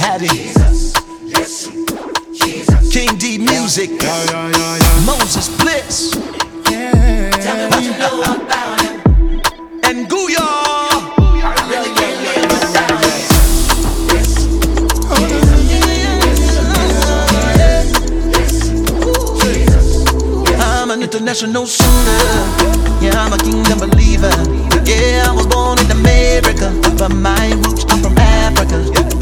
D Hattie. Kingdmusic. Moses Bliss. And Guya. I'm an international shooter. Yeah, I'm a kingdom believer. Yeah, I was born in America, but my roots are from Africa.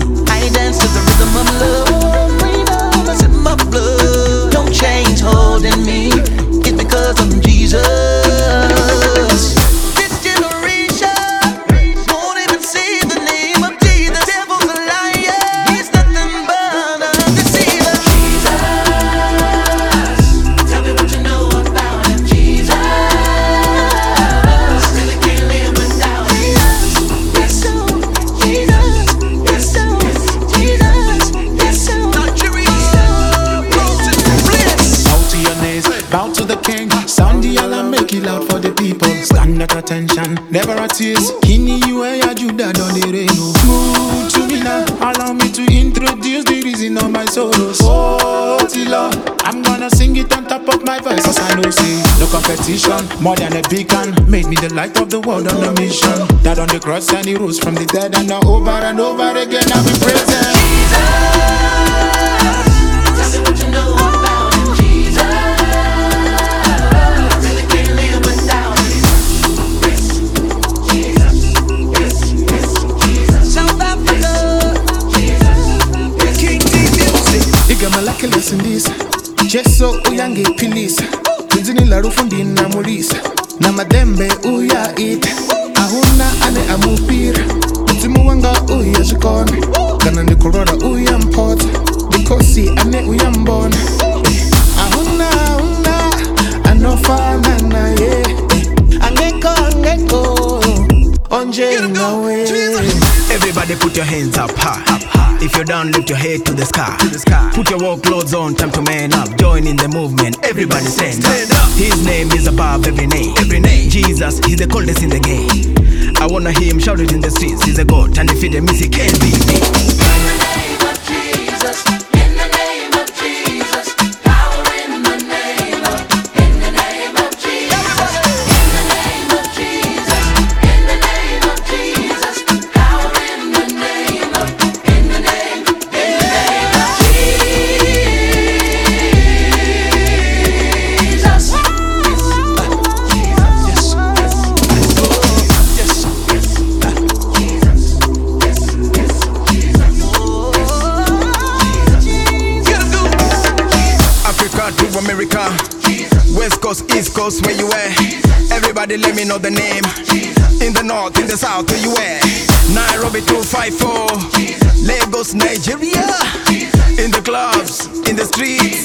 The king. Sound the alarm, make it loud for the people. Stand at attention, never a tease. Kini you ya Judah don the rain. Move to me now, allow me to introduce the reason of my sorrows. Oh, Tila, I'm gonna sing it on top of my voice. Cause I know, see, no competition, more than a beacon. Made me the light of the world on a mission. Died on the cross and he rose from the dead. And now over and over again, I'll be praising. tell me what you know igamalakela sindisa jesu uyange philisa kwinzini larufu ndinamulisa. Na madembe uyaita ahuna ane amupira. Mudzimu wanga uyazvikona kana ndikurora uyampodza Everybody put your hands up high. If you're down, lift your head to the sky. Put your work clothes on, time to man up. Join in the movement. Everybody stand, up. His name is above every name. Every name. Jesus, he's the coldest in the game. I wanna hear him shout it in the streets. He's a god, and if he the music can't be me. East Coast, where you at? Everybody let me know the name. In the north, in the south, where you at? Nairobi 254. Lagos, Nigeria. In the clubs, in the streets.